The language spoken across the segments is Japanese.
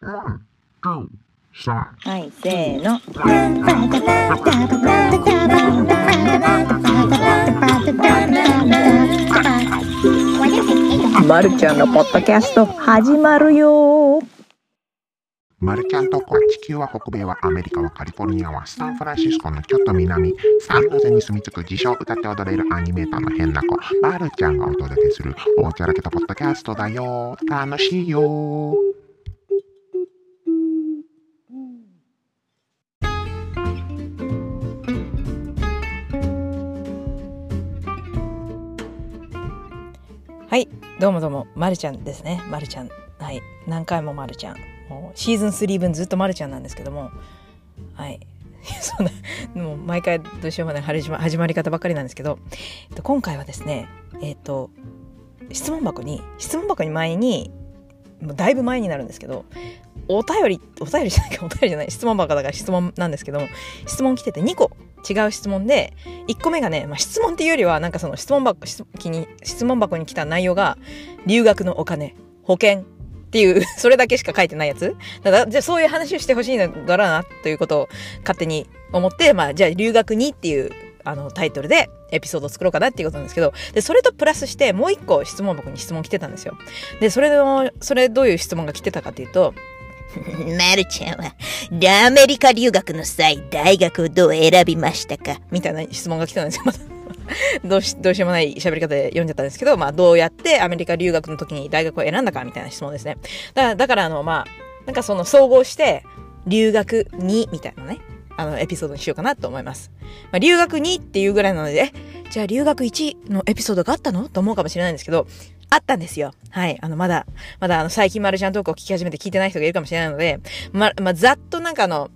はい、せーの。まるちゃんのポッドキャスト始まるよ。マルちゃんとこは地球は北米はアメリカはカリフォルニアはサンフランシスコのちょっと南サンノゼに住み着く自称歌って踊れるアニメーターの変な子。マルちゃんがお届けするおちゃらけたポッドキャストだよ。楽しいよ。はい。どうもどうも。まるちゃんですね。まるちゃん。はい。何回もまるちゃん。もうシーズン3分ずっとまるちゃんなんですけども。はい。そんなもう毎回どうしようもない始ま始まり方ばっかりなんですけど、えっと、今回はですねえっと質問箱に質問箱に前にもうだいぶ前になるんですけどお便りお便りじゃないかお便りじゃない質問箱だから質問なんですけども質問来てて2個違う質問で1個目がね、まあ、質問っていうよりはなんかその質問箱質に質問箱に来た内容が留学のお金保険っていう、それだけしか書いてないやつだから、じゃあそういう話をしてほしいのだろうな、ということを勝手に思って、まあ、じゃあ留学にっていう、あの、タイトルでエピソードを作ろうかなっていうことなんですけど、で、それとプラスして、もう一個質問箱に質問来てたんですよ。で、それの、それどういう質問が来てたかっていうと、まるちゃんは、アメリカ留学の際、大学をどう選びましたか？みたいな質問が来たんですよ。どうし、どうしようもない喋り方で読んじゃったんですけど、まあ、どうやってアメリカ留学の時に大学を選んだかみたいな質問ですね。だから、だからあの、まあ、なんかその総合して、留学に、みたいなね、あの、エピソードにしようかなと思います。まあ、留学にっていうぐらいなので、じゃあ留学1のエピソードがあったの？と思うかもしれないんですけど、あったんですよ。はい。あの、まだ、まだあの、最近マルちゃんトークを聞き始めて聞いてない人がいるかもしれないので、ま、まあ、ざっとなんかあの、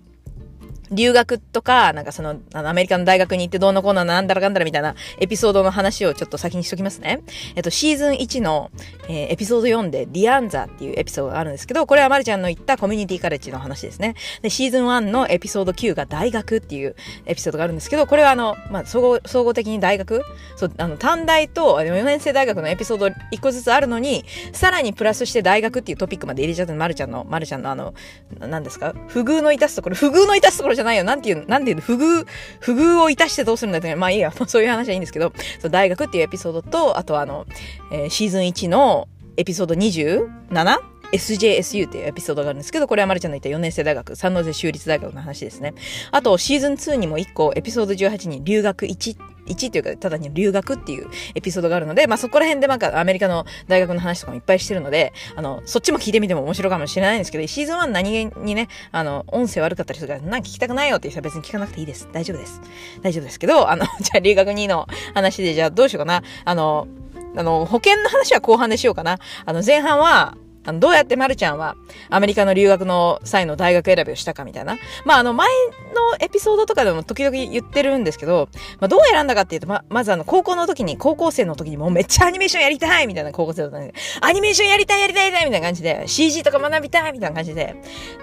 留学とか、なんかその、あの、アメリカの大学に行ってどうのこうのなんだらかんだらみたいなエピソードの話をちょっと先にしときますね。えっと、シーズン1の、えー、エピソード4で、ディアンザっていうエピソードがあるんですけど、これはまるちゃんの言ったコミュニティカレッジの話ですね。で、シーズン1のエピソード9が大学っていうエピソードがあるんですけど、これはあの、まあ、総合、総合的に大学そう、あの、短大と4年生大学のエピソード1個ずつあるのに、さらにプラスして大学っていうトピックまで入れちゃったまるちゃんの、まるちゃんのあの、何ですか？不遇のいたすところ、不遇のいたすところじゃないよ。なんていう、なんていうの、不遇、不遇をいたしてどうするんだって、まあいいや、そういう話はいいんですけど、そ大学っていうエピソードと、あとあの、えー、シーズン1のエピソード 27? SJSU っていうエピソードがあるんですけど、これはまるちゃんの言った4年生大学、三ノ瀬州立大学の話ですね。あと、シーズン2にも1個、エピソード18に留学1、1というか、ただに留学っていうエピソードがあるので、まあそこら辺でなんかアメリカの大学の話とかもいっぱいしてるので、あの、そっちも聞いてみても面白いかもしれないんですけど、シーズン1何気にね、あの、音声悪かったりするから、なんか聞きたくないよっていう人は別に聞かなくていいです。大丈夫です。大丈夫ですけど、あの、じゃあ留学2の話で、じゃあどうしようかな。あの、あの、保険の話は後半でしようかな。あの、前半は、あの、どうやってまるちゃんはアメリカの留学の際の大学選びをしたかみたいな。まあ、あの、前のエピソードとかでも時々言ってるんですけど、まあ、どう選んだかっていうと、ま、まずあの、高校の時に、高校生の時にもうめっちゃアニメーションやりたいみたいな高校生だったんで、アニメーションやりたいやりたいやりたいみたいな感じで、CG とか学びたいみたいな感じで。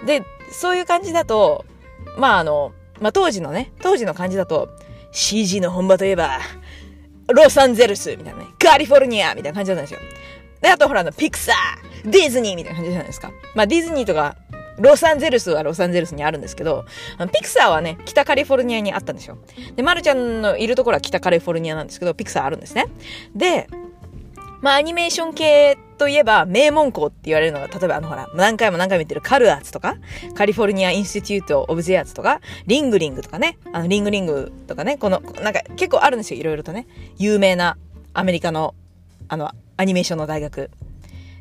で、そういう感じだと、まあ、あの、まあ、当時のね、当時の感じだと、CG の本場といえば、ロサンゼルスみたいなね、カリフォルニアみたいな感じだったんですよ。で、あとほら、の、ピクサー、ディズニーみたいな感じじゃないですか。まあ、ディズニーとか、ロサンゼルスはロサンゼルスにあるんですけど、ピクサーはね、北カリフォルニアにあったんですよ。で、まるちゃんのいるところは北カリフォルニアなんですけど、ピクサーあるんですね。で、まあ、アニメーション系といえば、名門校って言われるのが、例えばあのほら、何回も何回も言ってるカルアーツとか、カリフォルニアインスティテュート・オブ・ゼアーツとか、リングリングとかね、あの、リングリングとかね、この、なんか結構あるんですよ、いろいろとね。有名なアメリカの、あの、アニメーションの大学。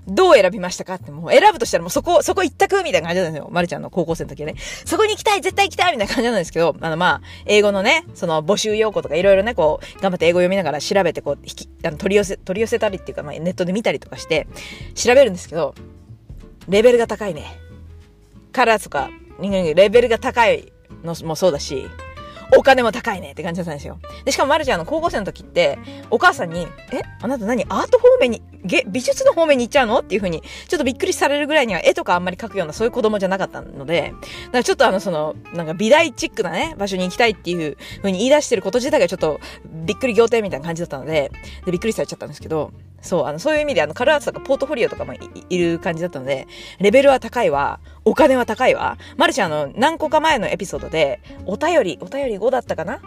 どう選びましたかってもう選ぶとしたらもうそこ、そこ一択みたいな感じなんですよ。まるちゃんの高校生の時はね。そこに行きたい絶対行きたいみたいな感じなんですけど、あのまあ、英語のね、その募集要項とかいろいろね、こう、頑張って英語読みながら調べて、こう、引き、あの、取り寄せ、取り寄せたりっていうか、まあ、ネットで見たりとかして、調べるんですけど、レベルが高いね。カラーとか、レベルが高いのもそうだし、お金も高いねって感じだったんですよ。で、しかもまるちゃんの高校生の時って、お母さんに、え、あなた何アート方面に、美術の方面に行っちゃうのっていう風に、ちょっとびっくりされるぐらいには絵とかあんまり描くようなそういう子供じゃなかったので、だからちょっとあの、その、なんか美大チックなね、場所に行きたいっていう風に言い出してること自体がちょっとびっくり仰天みたいな感じだったので、で、びっくりされちゃったんですけど、そう、あの、そういう意味で、あの、カルアーツとかポートフォリオとかもいる感じだったので、レベルは高いわ、お金は高いわ。マルちゃん、あの、何個か前のエピソードで、お便り、お便り5だったかな？ん？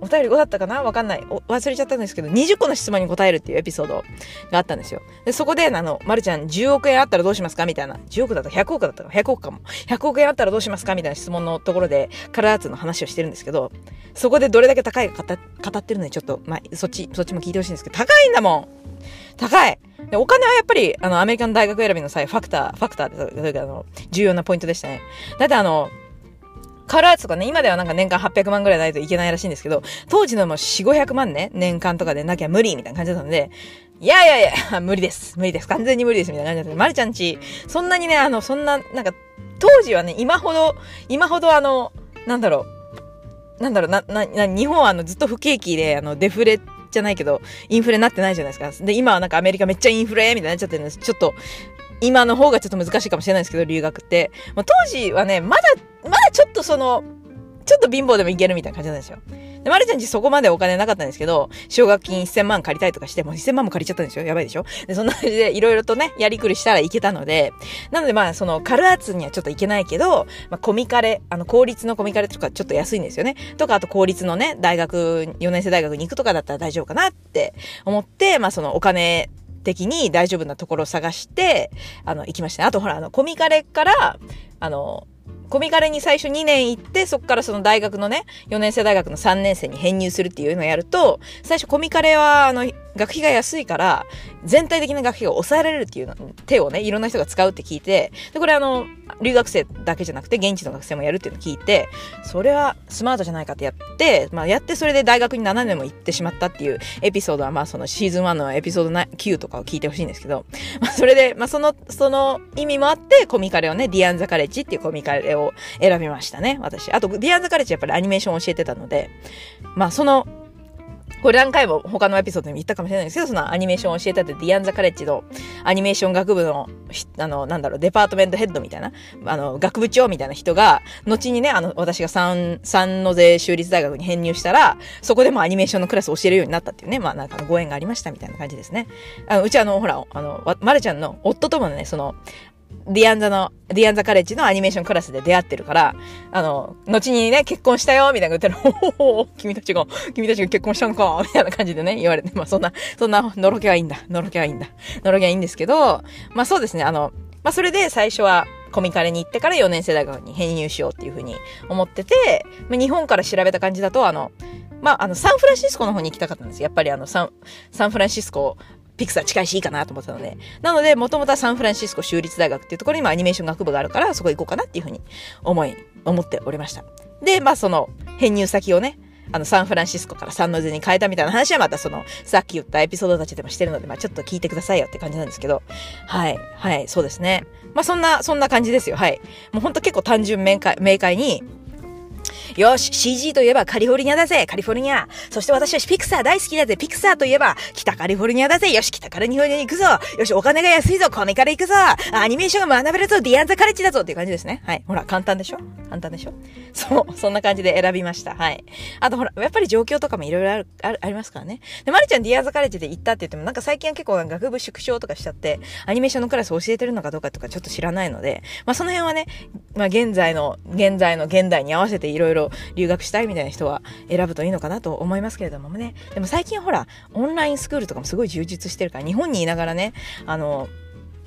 お便り5だったかな？わかんない。忘れちゃったんですけど、20個の質問に答えるっていうエピソードがあったんですよ。で、そこで、あの、まるちゃん10億円あったらどうしますか？みたいな。10億だったら100億だったか ?100 億かも。100億円あったらどうしますか？みたいな質問のところで、カラーツの話をしてるんですけど、そこでどれだけ高いか語ってるので、ちょっと、まあ、そっち、そっちも聞いてほしいんですけど、高いんだもん高いで、お金はやっぱり、あの、アメリカの大学選びの際、ファクター、ファクターというか、あの、重要なポイントでしたね。だってあの、カラーツとかね、今ではなんか年間800万ぐらいないといけないらしいんですけど、当時のもう4、500万ね、年間とかでなきゃ無理みたいな感じだったので、いやいやいや、無理です。無理です。完全に無理です。みたいな感じだったまるちゃんち、そんなにね、あの、そんな、なんか、当時はね、今ほど、今ほどあの、なんだろう、なんだろう、な、な、な日本はあの、ずっと不景気で、あの、デフレじゃないけど、インフレになってないじゃないですか。で、今はなんかアメリカめっちゃインフレみたいになっちゃってるんです。ちょっと、今の方がちょっと難しいかもしれないですけど、留学って。まあ、当時はね、まだ、まだちょっとその、ちょっと貧乏でもいけるみたいな感じなんですよ。で、まるちゃんちそこまでお金なかったんですけど、奨学金1000万借りたいとかして、もう1000万も借りちゃったんですよ。やばいでしょ？で、そんな感じでいろいろとね、やりくりしたらいけたので、なのでまあ、その、カルアーツにはちょっといけないけど、まあ、コミカレ、あの、公立のコミカレとかちょっと安いんですよね。とか、あと公立のね、大学、4年生大学に行くとかだったら大丈夫かなって思って、まあ、そのお金、的に大丈夫なところを探して、あの、行きましたね。あとほら、あの、コミカレから、あの、コミカレに最初2年行って、そこからその大学のね、4年生大学の3年生に編入するっていうのをやると、最初コミカレは、あの、学費が安いから、全体的な学費が抑えられるっていうの、手をね、いろんな人が使うって聞いて、で、これあの、留学生だけじゃなくて、現地の学生もやるっていうのを聞いて、それはスマートじゃないかってやって、まあ、やってそれで大学に7年も行ってしまったっていうエピソードは、まあ、そのシーズン1のエピソード9とかを聞いてほしいんですけど、まあ、それで、まあ、その、その意味もあって、コミカレをね、ディアンザカレッジっていうコミカレをを選びましたね、私。あと、ディアンザカレッジやっぱりアニメーションを教えてたので、まあ、その、これ何回も他のエピソードにも言ったかもしれないですけど、そのアニメーションを教えたってディアンザカレッジのアニメーション学部の、あの、なんだろう、 department head みたいな、あの、学部長みたいな人が、後にね、あの、私がサン、サンノゼ州立大学に編入したら、そこでもアニメーションのクラスを教えるようになったっていうね、まあなんかご縁がありましたみたいな感じですね。あの、うちあの、ほら、あの、まるちゃんの夫ともね、その、ディアンザの、ディアンザカレッジのアニメーションクラスで出会ってるから、あの、後にね、結婚したよみたいな言ったら、おお君たちが、君たちが結婚したのかみたいな感じでね、言われて、まあそんな、そんな、のろけはいいんだ。のろけはいいんだ。のろけはいいんですけど、まあそうですね、あの、まあそれで最初は、コミカレに行ってから4年生大学に編入しようっていうふうに思ってて、まあ、日本から調べた感じだと、あの、まあ、あの、サンフランシスコの方に行きたかったんです。やっぱりあの、サン、サンフランシスコピクサー近いしいいかなと思ったので。なので、もともとはサンフランシスコ州立大学っていうところにもアニメーション学部があるから、そこ行こうかなっていうふうに思い、思っておりました。で、まあその、編入先をね、あの、サンフランシスコからサンノゼに変えたみたいな話はまたその、さっき言ったエピソードたちでもしてるので、まあちょっと聞いてくださいよって感じなんですけど、はい、はい、そうですね。まあそんな、そんな感じですよ、はい。もうほんと結構単純明快、明快に、よし、CG といえばカリフォルニアだぜ、カリフォルニア。そして私はピクサー大好きだぜ、ピクサーといえば北カリフォルニアだぜ。よし、北カリフォルニアに行くぞ。よし、お金が安いぞ、コミカル行くぞ。アニメーションが学べるぞ、ディアンザカレッジだぞっていう感じですね。はい。ほら、簡単でしょ？簡単でしょ？そう、そんな感じで選びました。はい。あとほら、やっぱり状況とかもいろいろある、ある、ありますからね。で、まるちゃんディアンザカレッジで行ったって言っても、なんか最近は結構学部縮小とかしちゃって、アニメーションのクラス教えてるのかどうかとかちょっと知らないので、まあその辺はね、まあ現在の、現在の現代に合わせていろいろ留学したいみたいな人は選ぶといいのかなと思いますけれどもね。でも最近ほら、オンラインスクールとかもすごい充実してるから、日本にいながらね、あの、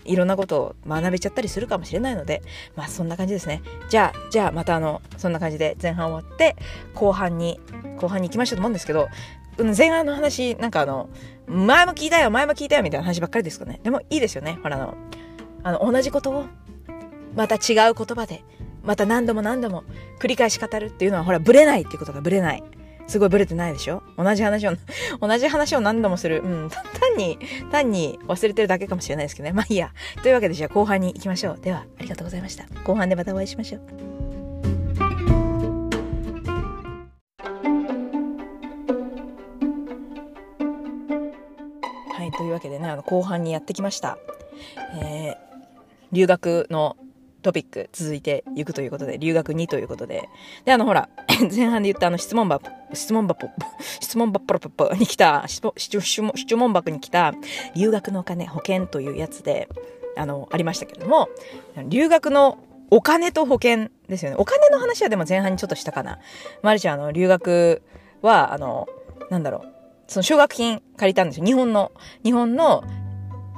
いろんなことを学べちゃったりするかもしれないので、まあそんな感じですね。じゃあ、じゃあまたあの、そんな感じで前半終わって、後半に、後半に行きましょうと思うんですけど、前半の話、なんかあの、前も聞いたよ、前も聞いたよみたいな話ばっかりですかね。でもいいですよね。ほらあの、あの、同じことを、また違う言葉でまた何度も何度も繰り返し語るっていうのはほらブレないっていうことがブレない。すごいブレてないでしょ？同じ話を 同じ話を何度もする。うん。単に単に忘れてるだけかもしれないですけどね。まあいいや。というわけでじゃあ後半に行きましょう。ではありがとうございました。後半でまたお会いしましょう。はいというわけでねあの後半にやってきました。えー、留学のトピック続いていくということで、留学2ということで。で、あの、ほら、前半で言ったあの質問箱、質問箱、質問箱に来た、質問質問箱に来た留学のお金、保険というやつで、あの、ありましたけれども、留学のお金と保険ですよね。お金の話はでも前半にちょっとしたかな。まるちゃん、あの、留学は、あの、なんだろう。その奨学金借りたんですよ。日本の、日本の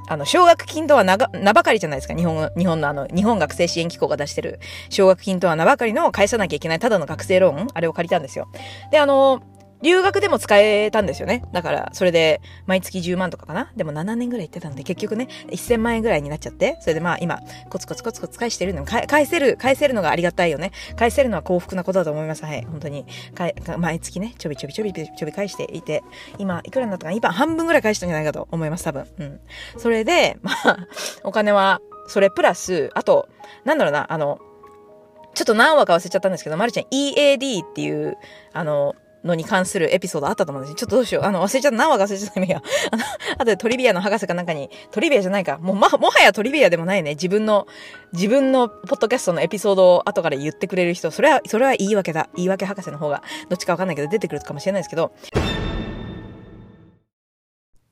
あの、奨学金とは名ばかりじゃないですか。日本、日本のあの、日本学生支援機構が出してる奨学金とは名ばかりの返さなきゃいけないただの学生ローンあれを借りたんですよ。で、あの、留学でも使えたんですよね。だから、それで、毎月10万とかかなでも7年ぐらい行ってたんで、結局ね、1000万円ぐらいになっちゃって、それでまあ今、コツコツコツコツ返してるの返せる、返せるのがありがたいよね。返せるのは幸福なことだと思います。はい。本当に。毎月ね、ちょびちょびちょびちょび返していて、今、いくらになったかな今、半分ぐらい返したんじゃないかと思います、多分。うん。それで、まあ、お金は、それプラス、あと、なんだろうな、あの、ちょっと何話か忘れちゃったんですけど、まるちゃん EAD っていう、あの、のに関するエピソードあったと思うんですちょっとどうしよう。あの、忘れちゃった。何話か忘れちゃった。いや。あの、あとでトリビアの博士かなんかに、トリビアじゃないか。もう、ま、もはやトリビアでもないね。自分の、自分のポッドキャストのエピソードを後から言ってくれる人。それは、それは言い訳だ。言い訳博士の方が、どっちかわかんないけど出てくるかもしれないですけど。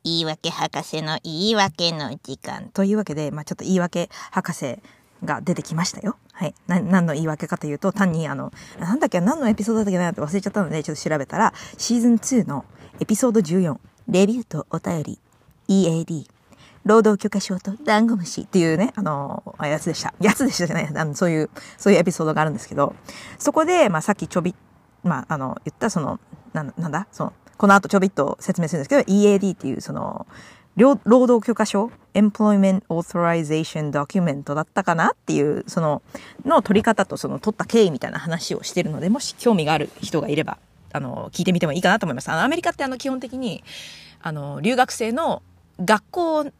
言い訳博士の言い訳の時間。というわけで、まあちょっと言い訳博士が出てきましたよ。はい。な、何の言い訳かというと、単にあの、なんだっけ、何のエピソードだったっけなって忘れちゃったので、ちょっと調べたら、シーズン2のエピソード14、レビューとお便り、EAD、労働許可証とダンゴムシっていうね、あの、あやつでした。やつでしたじゃない、あの、そういう、そういうエピソードがあるんですけど、そこで、まあさっきちょび、まああの、言ったその、ななんだ？その、この後ちょびっと説明するんですけど、EAD っていうその、労働許可証 Employment Authorization Document だったかなっていう、その、の取り方とその取った経緯みたいな話をしてるので、もし興味がある人がいれば、あの、聞いてみてもいいかなと思います。あの、アメリカってあの、基本的に、あの、留学生の学校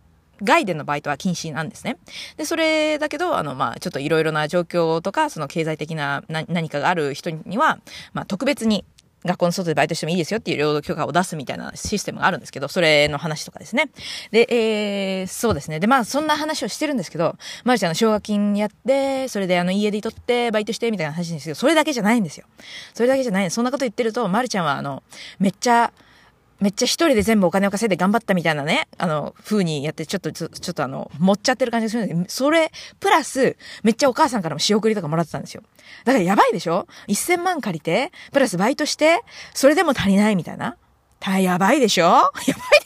外でのバイトは禁止なんですね。で、それだけど、あの、まあ、ちょっといろいろな状況とか、その経済的な何かがある人には、まあ、特別に学校の外でバイトしてもいいですよっていう労働許可を出すみたいなシステムがあるんですけど、それの話とかですね。で、えー、そうですね。で、まあ、そんな話をしてるんですけど、まるちゃんの奨学金やって、それであの、家で取って、バイトして、みたいな話ですけど、それだけじゃないんですよ。それだけじゃない。そんなこと言ってると、まるちゃんはあの、めっちゃ、めっちゃ一人で全部お金を稼いで頑張ったみたいなね、あの、風にやって、ちょっと、ちょっとあの、持っちゃってる感じがするんでそれ、プラス、めっちゃお母さんからも仕送りとかもらってたんですよ。だからやばいでしょ ?1000 万借りて、プラスバイトして、それでも足りないみたいな。た、やばいでしょ？やばい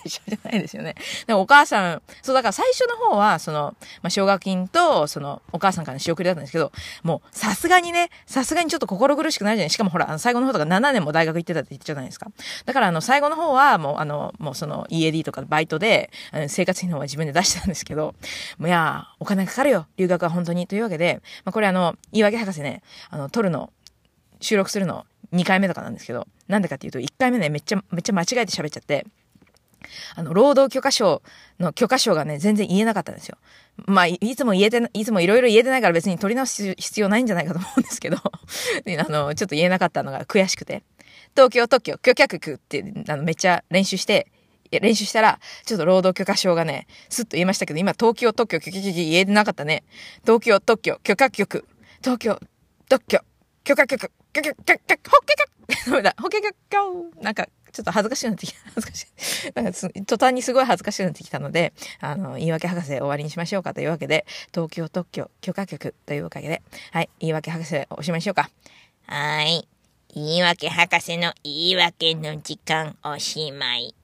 でしょじゃないですよね。でもお母さん、そうだから最初の方は、その、まあ、奨学金と、その、お母さんからの仕送りだったんですけど、もう、さすがにね、さすがにちょっと心苦しくないじゃない？しかもほら、あの、最後の方とか7年も大学行ってたって言ってたじゃないですか。だから、あの、最後の方は、もう、あの、もうその、EAD とかバイトで、生活費の方は自分で出してたんですけど、もういや、お金かかるよ、留学は本当に。というわけで、まあ、これあの、言い訳博士ね、あの、取るの、収録するの、2回目とかなんですけど、なんでかっていうと、1回目ね、めっちゃ、めっちゃ間違えて喋っちゃって、あの、労働許可証の許可証がね、全然言えなかったんですよ。まあ、いつも言えて、いつもいろいろ言えてないから別に取り直す必要ないんじゃないかと思うんですけど、あの、ちょっと言えなかったのが悔しくて。東京特許許可局って、あの、めっちゃ練習して、練習したら、ちょっと労働許可証がね、スッと言えましたけど、今東京特許許可局言えてなかったね。東京特許許可局、東京特許許可局、許可、許可、許可、ほっけか、ダメだ、ほっけか、なんか、ちょっと恥ずかしいなってきた。恥ずかしい。なんか、途端にすごい恥ずかしいなってきたので、あの、言い訳博士終わりにしましょうかというわけで、東京特許許可局というわけで、はい、言い訳博士おしまいしようか。はーい。言い訳博士の言い訳の時間おしまい。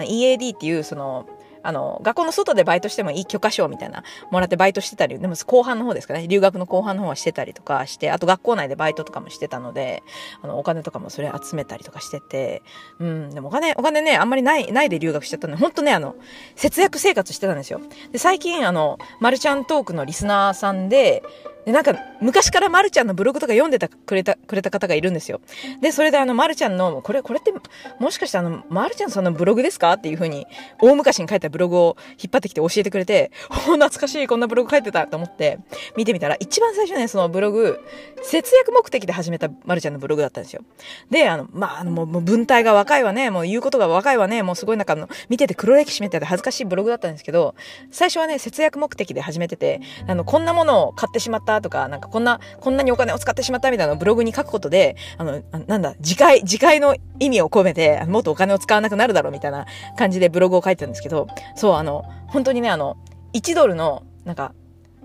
EAD っていうそのあの、学校の外でバイトしてもいい許可証みたいな、もらってバイトしてたり、でも後半の方ですかね、留学の後半の方はしてたりとかして、あと学校内でバイトとかもしてたので、あの、お金とかもそれ集めたりとかしてて、うん、でもお金、お金ね、あんまりない、ないで留学しちゃったので、ほんとね、あの、節約生活してたんですよ。で、最近、あの、マルちゃんトークのリスナーさんで、で、なんか、昔からまるちゃんのブログとか読んでた、くれた、くれた方がいるんですよ。で、それであの、まるちゃんの、これ、これって、もしかしてあの、まるちゃんそのブログですか？っていう風に、大昔に書いたブログを引っ張ってきて教えてくれて、お懐かしい、こんなブログ書いてたと思って、見てみたら、一番最初ね、そのブログ、節約目的で始めたまるちゃんのブログだったんですよ。で、あの、まあ、あの、もう、文体が若いわね、もう言うことが若いわね、もうすごいなんかあの、見てて黒歴史みたいで恥ずかしいブログだったんですけど、最初はね、節約目的で始めてて、あの、こんなものを買ってしまったとか、なんかこんなこんなにお金を使ってしまったみたいなブログに書くことで、あの、なんだ、次回、次回の意味を込めて、もっとお金を使わなくなるだろうみたいな感じでブログを書いてたんですけど、そう、あの、本当にね、あの、1ドルの、なんか、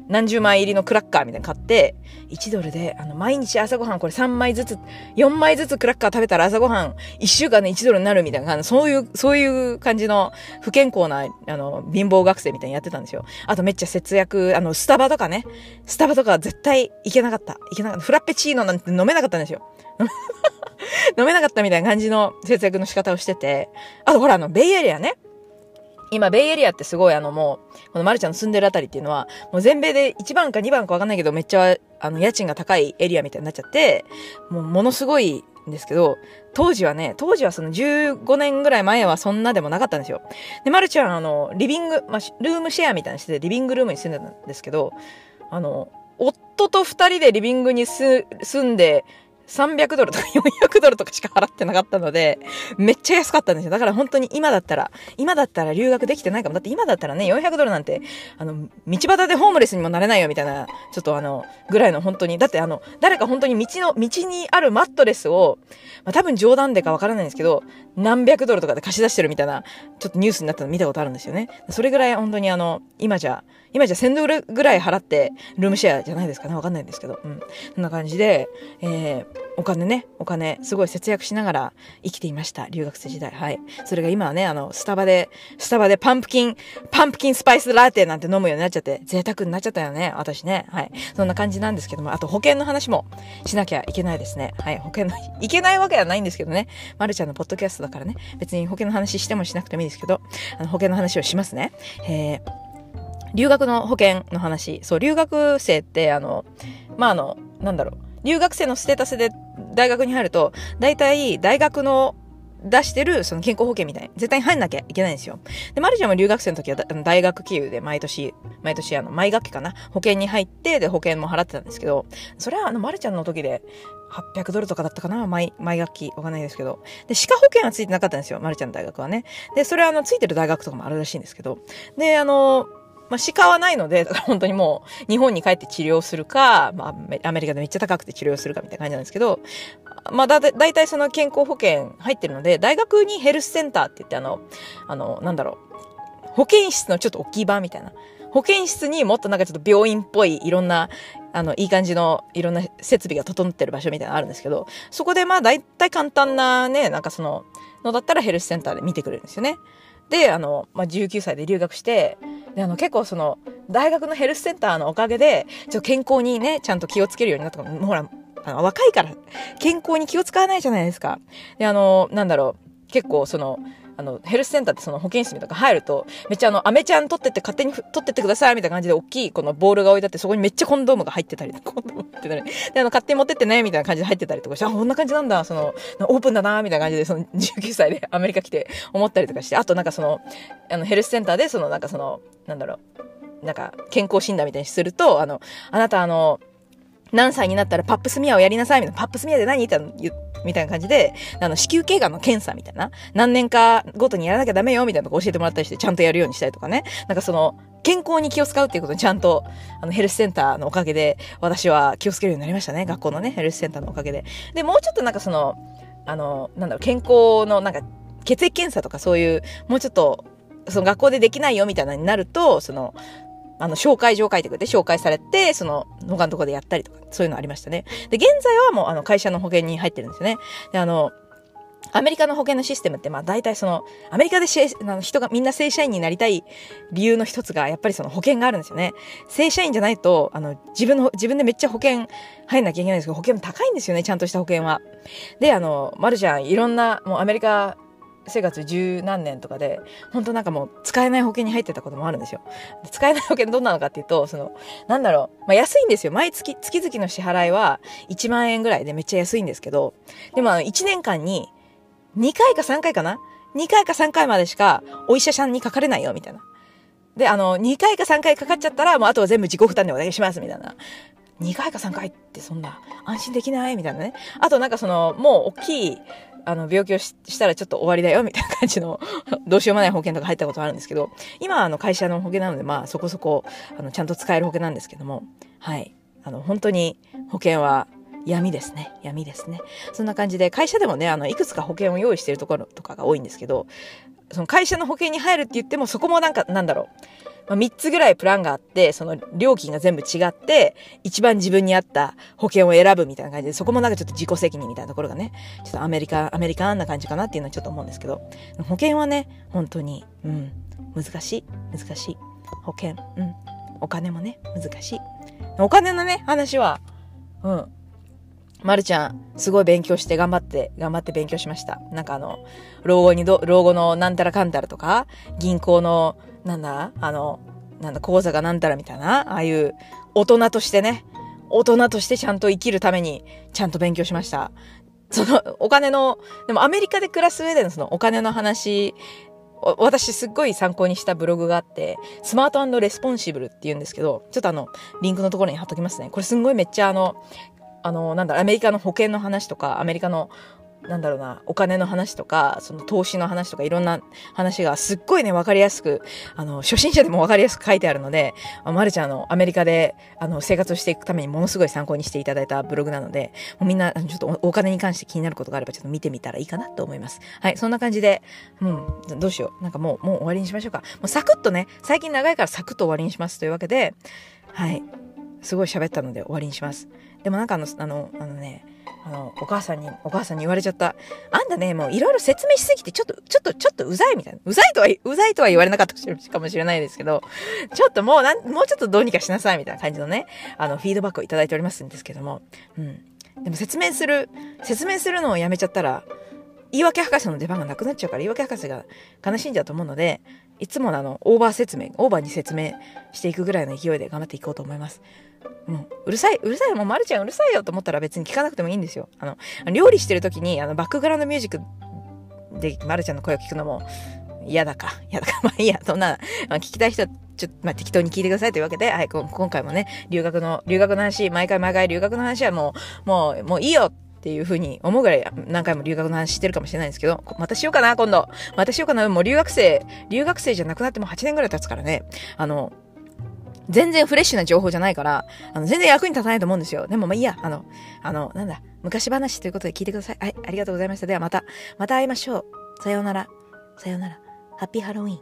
何十枚入りのクラッカーみたいなの買って、1ドルで、あの、毎日朝ごはんこれ3枚ずつ、4枚ずつクラッカー食べたら朝ごはん1週間で1ドルになるみたいな、そういう、そういう感じの不健康な、あの、貧乏学生みたいにやってたんですよ。あとめっちゃ節約、あの、スタバとかね、スタバとか絶対行けなかった。行けなかった。フラッペチーノなんて飲めなかったんですよ。飲めなかったみたいな感じの節約の仕方をしてて、あとほらあの、ベイエリアね。今、ベイエリアってすごいあのもう、このマルちゃんの住んでるあたりっていうのは、もう全米で1番か2番かわかんないけど、めっちゃ、あの、家賃が高いエリアみたいになっちゃって、もうものすごいんですけど、当時はね、当時はその15年ぐらい前はそんなでもなかったんですよ。で、マルちゃんあの、リビング、まあ、ルームシェアみたいにしてて、リビングルームに住んでたんですけど、あの、夫と二人でリビングに住んで、300ドルとか400ドルとかしか払ってなかったので、めっちゃ安かったんですよ。だから本当に今だったら、今だったら留学できてないかも。だって今だったらね、400ドルなんて、あの、道端でホームレスにもなれないよみたいな、ちょっとあの、ぐらいの本当に、だってあの、誰か本当に道の、道にあるマットレスを、まあ、多分冗談でかわからないんですけど、何百ドルとかで貸し出してるみたいな、ちょっとニュースになったの見たことあるんですよね。それぐらい本当にあの、今じゃ、今じゃ1000ドルぐらい払ってルームシェアじゃないですかね。わかんないんですけど。うん。そんな感じで、えー、お金ね、お金、すごい節約しながら生きていました。留学生時代。はい。それが今はね、あの、スタバで、スタバでパンプキン、パンプキンスパイスラーテなんて飲むようになっちゃって、贅沢になっちゃったよね。私ね。はい。そんな感じなんですけども、あと保険の話もしなきゃいけないですね。はい。保険の、いけないわけはないんですけどね。まるちゃんのポッドキャストだからね。別に保険の話してもしなくてもいいですけど、あの、保険の話をしますね。えー留学の保険の話。そう、留学生って、あの、まあ、あの、なんだろう。留学生のステータスで大学に入ると、大体大学の出してるその健康保険みたいに、絶対に入んなきゃいけないんですよ。で、マルちゃんも留学生の時は大学給与で毎年、毎年あの、毎学期かな、保険に入って、で、保険も払ってたんですけど、それはあの、マルちゃんの時で、800ドルとかだったかな毎、毎学期。わかんないですけど。で、歯科保険はついてなかったんですよ。マルちゃんの大学はね。で、それはあの、ついてる大学とかもあるらしいんですけど。で、あの、まあ、鹿はないので、だから本当にもう、日本に帰って治療するか、まあ、アメリカでめっちゃ高くて治療するかみたいな感じなんですけど、まあ、だ、だいたいその健康保険入ってるので、大学にヘルスセンターって言って、あの、あの、なんだろう、保健室のちょっと置き場みたいな。保健室にもっとなんかちょっと病院っぽいいろんな、あの、いい感じのいろんな設備が整ってる場所みたいなのあるんですけど、そこでまあ大体簡単なね、なんかその、のだったらヘルスセンターで見てくれるんですよね。で、あの、まあ、19歳で留学して、で、あの、結構その、大学のヘルスセンターのおかげで、ちょ健康にね、ちゃんと気をつけるようになった。ほら、あの、若いから、健康に気を使わないじゃないですか。で、あの、なんだろう、結構その、あの、ヘルスセンターってその保健室とか入ると、めっちゃあの、アメちゃん取ってって勝手に取ってってくださいみたいな感じで大きいこのボールが置いてあって、そこにめっちゃコンドームが入ってたり、コンドームってたり、で、あの、勝手に持ってってね、みたいな感じで入ってたりとかして、あ、こんな感じなんだ、その、オープンだな、みたいな感じで、その19歳で アメリカ来て思ったりとかして、あとなんかその、あの、ヘルスセンターで、その、なんかその、なんだろう、なんか、健康診断みたいにすると、あの、あなたあの、何歳になったらパップスミアをやりなさいみたいな、パップスミアで何って言みたいな感じで、あの、子宮頸がんの検査みたいな、何年かごとにやらなきゃダメよみたいなとこ教えてもらったりして、ちゃんとやるようにしたりとかね。なんかその、健康に気を使うっていうことにちゃんと、あの、ヘルスセンターのおかげで、私は気をつけるようになりましたね。学校のね、ヘルスセンターのおかげで。で、もうちょっとなんかその、あの、なんだろう、健康のなんか、血液検査とかそういう、もうちょっと、その学校でできないよみたいなになると、その、あの、紹介状書いてくれて、紹介されて、その、他のとこでやったりとか、そういうのありましたね。で、現在はもう、あの、会社の保険に入ってるんですよね。で、あの、アメリカの保険のシステムって、まあ大体その、アメリカであの人がみんな正社員になりたい理由の一つが、やっぱりその保険があるんですよね。正社員じゃないと、あの、自分の、自分でめっちゃ保険入んなきゃいけないんですけど、保険も高いんですよね、ちゃんとした保険は。で、あの、マルちゃん、いろんな、もうアメリカ生活十何年とかで、本当なんかもう使えない保険に入ってたこともあるんですよ。使えない保険どんなのかっていうと、その、なんだろう、まあ安いんですよ。毎月、月々の支払いは1万円ぐらいでめっちゃ安いんですけど、でもあの1年間に2回か3回かな ?2 回か3回までしかお医者さんにかかれないよ、みたいな。で、あの、2回か3回かかっちゃったら、もうあとは全部自己負担でお願いします、みたいな。2回か3回ってそんな安心できない？みたいなね。あとなんかその、もう大きい、あの、病気をしたらちょっと終わりだよ、みたいな感じの、どうしようもない保険とか入ったことあるんですけど、今はあの会社の保険なので、まあそこそこ、あの、ちゃんと使える保険なんですけども、はい。あの、本当に保険は闇ですね。闇ですね。そんな感じで、会社でもね、あの、いくつか保険を用意しているところとかが多いんですけど、その会社の保険に入るって言っても、そこもなんか、なんだろう。まあ、3つぐらいプランがあって、その料金が全部違って、一番自分に合った保険を選ぶみたいな感じで、そこもなんかちょっと自己責任みたいなところがね、ちょっとアメリカ、アメリカンな感じかなっていうのはちょっと思うんですけど、保険はね、本当に、うん、難しい、難しい。保険、うん。お金もね、難しい。お金のね、話は、うん。まるちゃん、すごい勉強して頑張って、頑張って勉強しました。なんかあの、老後にど、老後のなんたらかんたらとか、銀行のなんだ？あの、なんだ、講座がなんたらみたいな、ああいう大人としてね、大人としてちゃんと生きるために、ちゃんと勉強しました。その、お金の、でもアメリカで暮らす上でのそのお金の話、私すっごい参考にしたブログがあって、スマートレスポンシブルって言うんですけど、ちょっとあの、リンクのところに貼っときますね。これすんごいめっちゃあの、あの、なんだ、アメリカの保険の話とか、アメリカのなんだろうな、お金の話とか、その投資の話とかいろんな話がすっごいね、わかりやすく、あの、初心者でもわかりやすく書いてあるので、まるちゃんのアメリカで、あの、生活をしていくためにものすごい参考にしていただいたブログなので、もうみんな、ちょっとお金に関して気になることがあればちょっと見てみたらいいかなと思います。はい、そんな感じで、うん、どうしよう。なんかもう、もう終わりにしましょうか。もうサクッとね、最近長いからサクッと終わりにしますというわけで、はい、すごい喋ったので終わりにします。でもなんかあの、あの、あのね、あの、お母さんに、お母さんに言われちゃった。あんたね、もういろいろ説明しすぎて、ちょっと、ちょっと、ちょっとうざいみたいな。うざいとは、うざいとは言われなかったかもしれないですけど、ちょっともうなん、もうちょっとどうにかしなさいみたいな感じのね、あの、フィードバックをいただいておりますんですけども、うん。でも説明する、説明するのをやめちゃったら、言い訳博士の出番がなくなっちゃうから、言い訳博士が悲しんじゃうと思うので、いつものあの、オーバー説明、オーバーに説明していくぐらいの勢いで頑張っていこうと思います。もう、うるさい、うるさい、もうまるちゃんうるさいよと思ったら別に聞かなくてもいいんですよ。あの、料理してる時に、あの、バックグラウンドミュージックでまるちゃんの声を聞くのも嫌だか、嫌だか、まあいいや、そんな、まあ、聞きたい人ちょっと、まあ、適当に聞いてくださいというわけで、はい、今回もね、留学の、留学の話、毎回毎回留学の話はもう、もう、もういいよっていうふうに思うぐらい何回も留学の話してるかもしれないんですけど、またしようかな、今度。またしようかな。もう留学生、留学生じゃなくなっても8年ぐらい経つからね。あの、全然フレッシュな情報じゃないから、あの、全然役に立たないと思うんですよ。でもまあいいや、あの、あの、なんだ、昔話ということで聞いてください。はい、ありがとうございました。ではまた、また会いましょう。さようなら。さようなら。ハッピーハロウィン。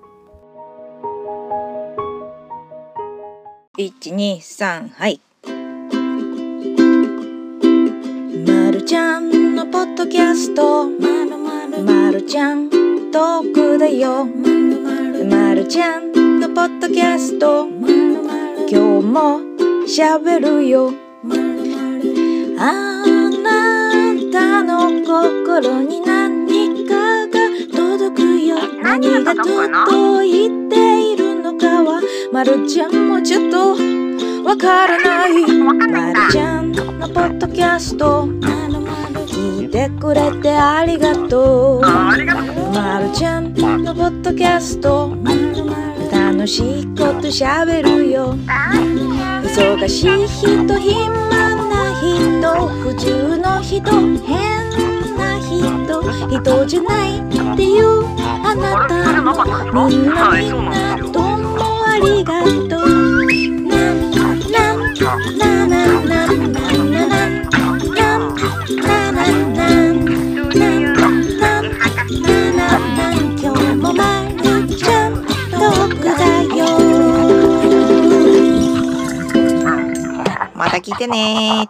1、2、3、はい。ちゃんのポッドキャスト。まるまる。まるちゃん、トークだよ。まるまる。まるちゃんのポッドキャスト。まる今日も喋るよあなたの心に何かが届くよ何が届いているのかはまるちゃんもちょっとわからないまるちゃんのポッドキャストくれてありがとう。まるちゃんのポッドキャスト。楽しいことしゃべるよ。忙しい人暇な人。普通の人。変な人。人じゃないっていう。あなたもみんなみんなどうもありがとう。ななななななな。聞いてね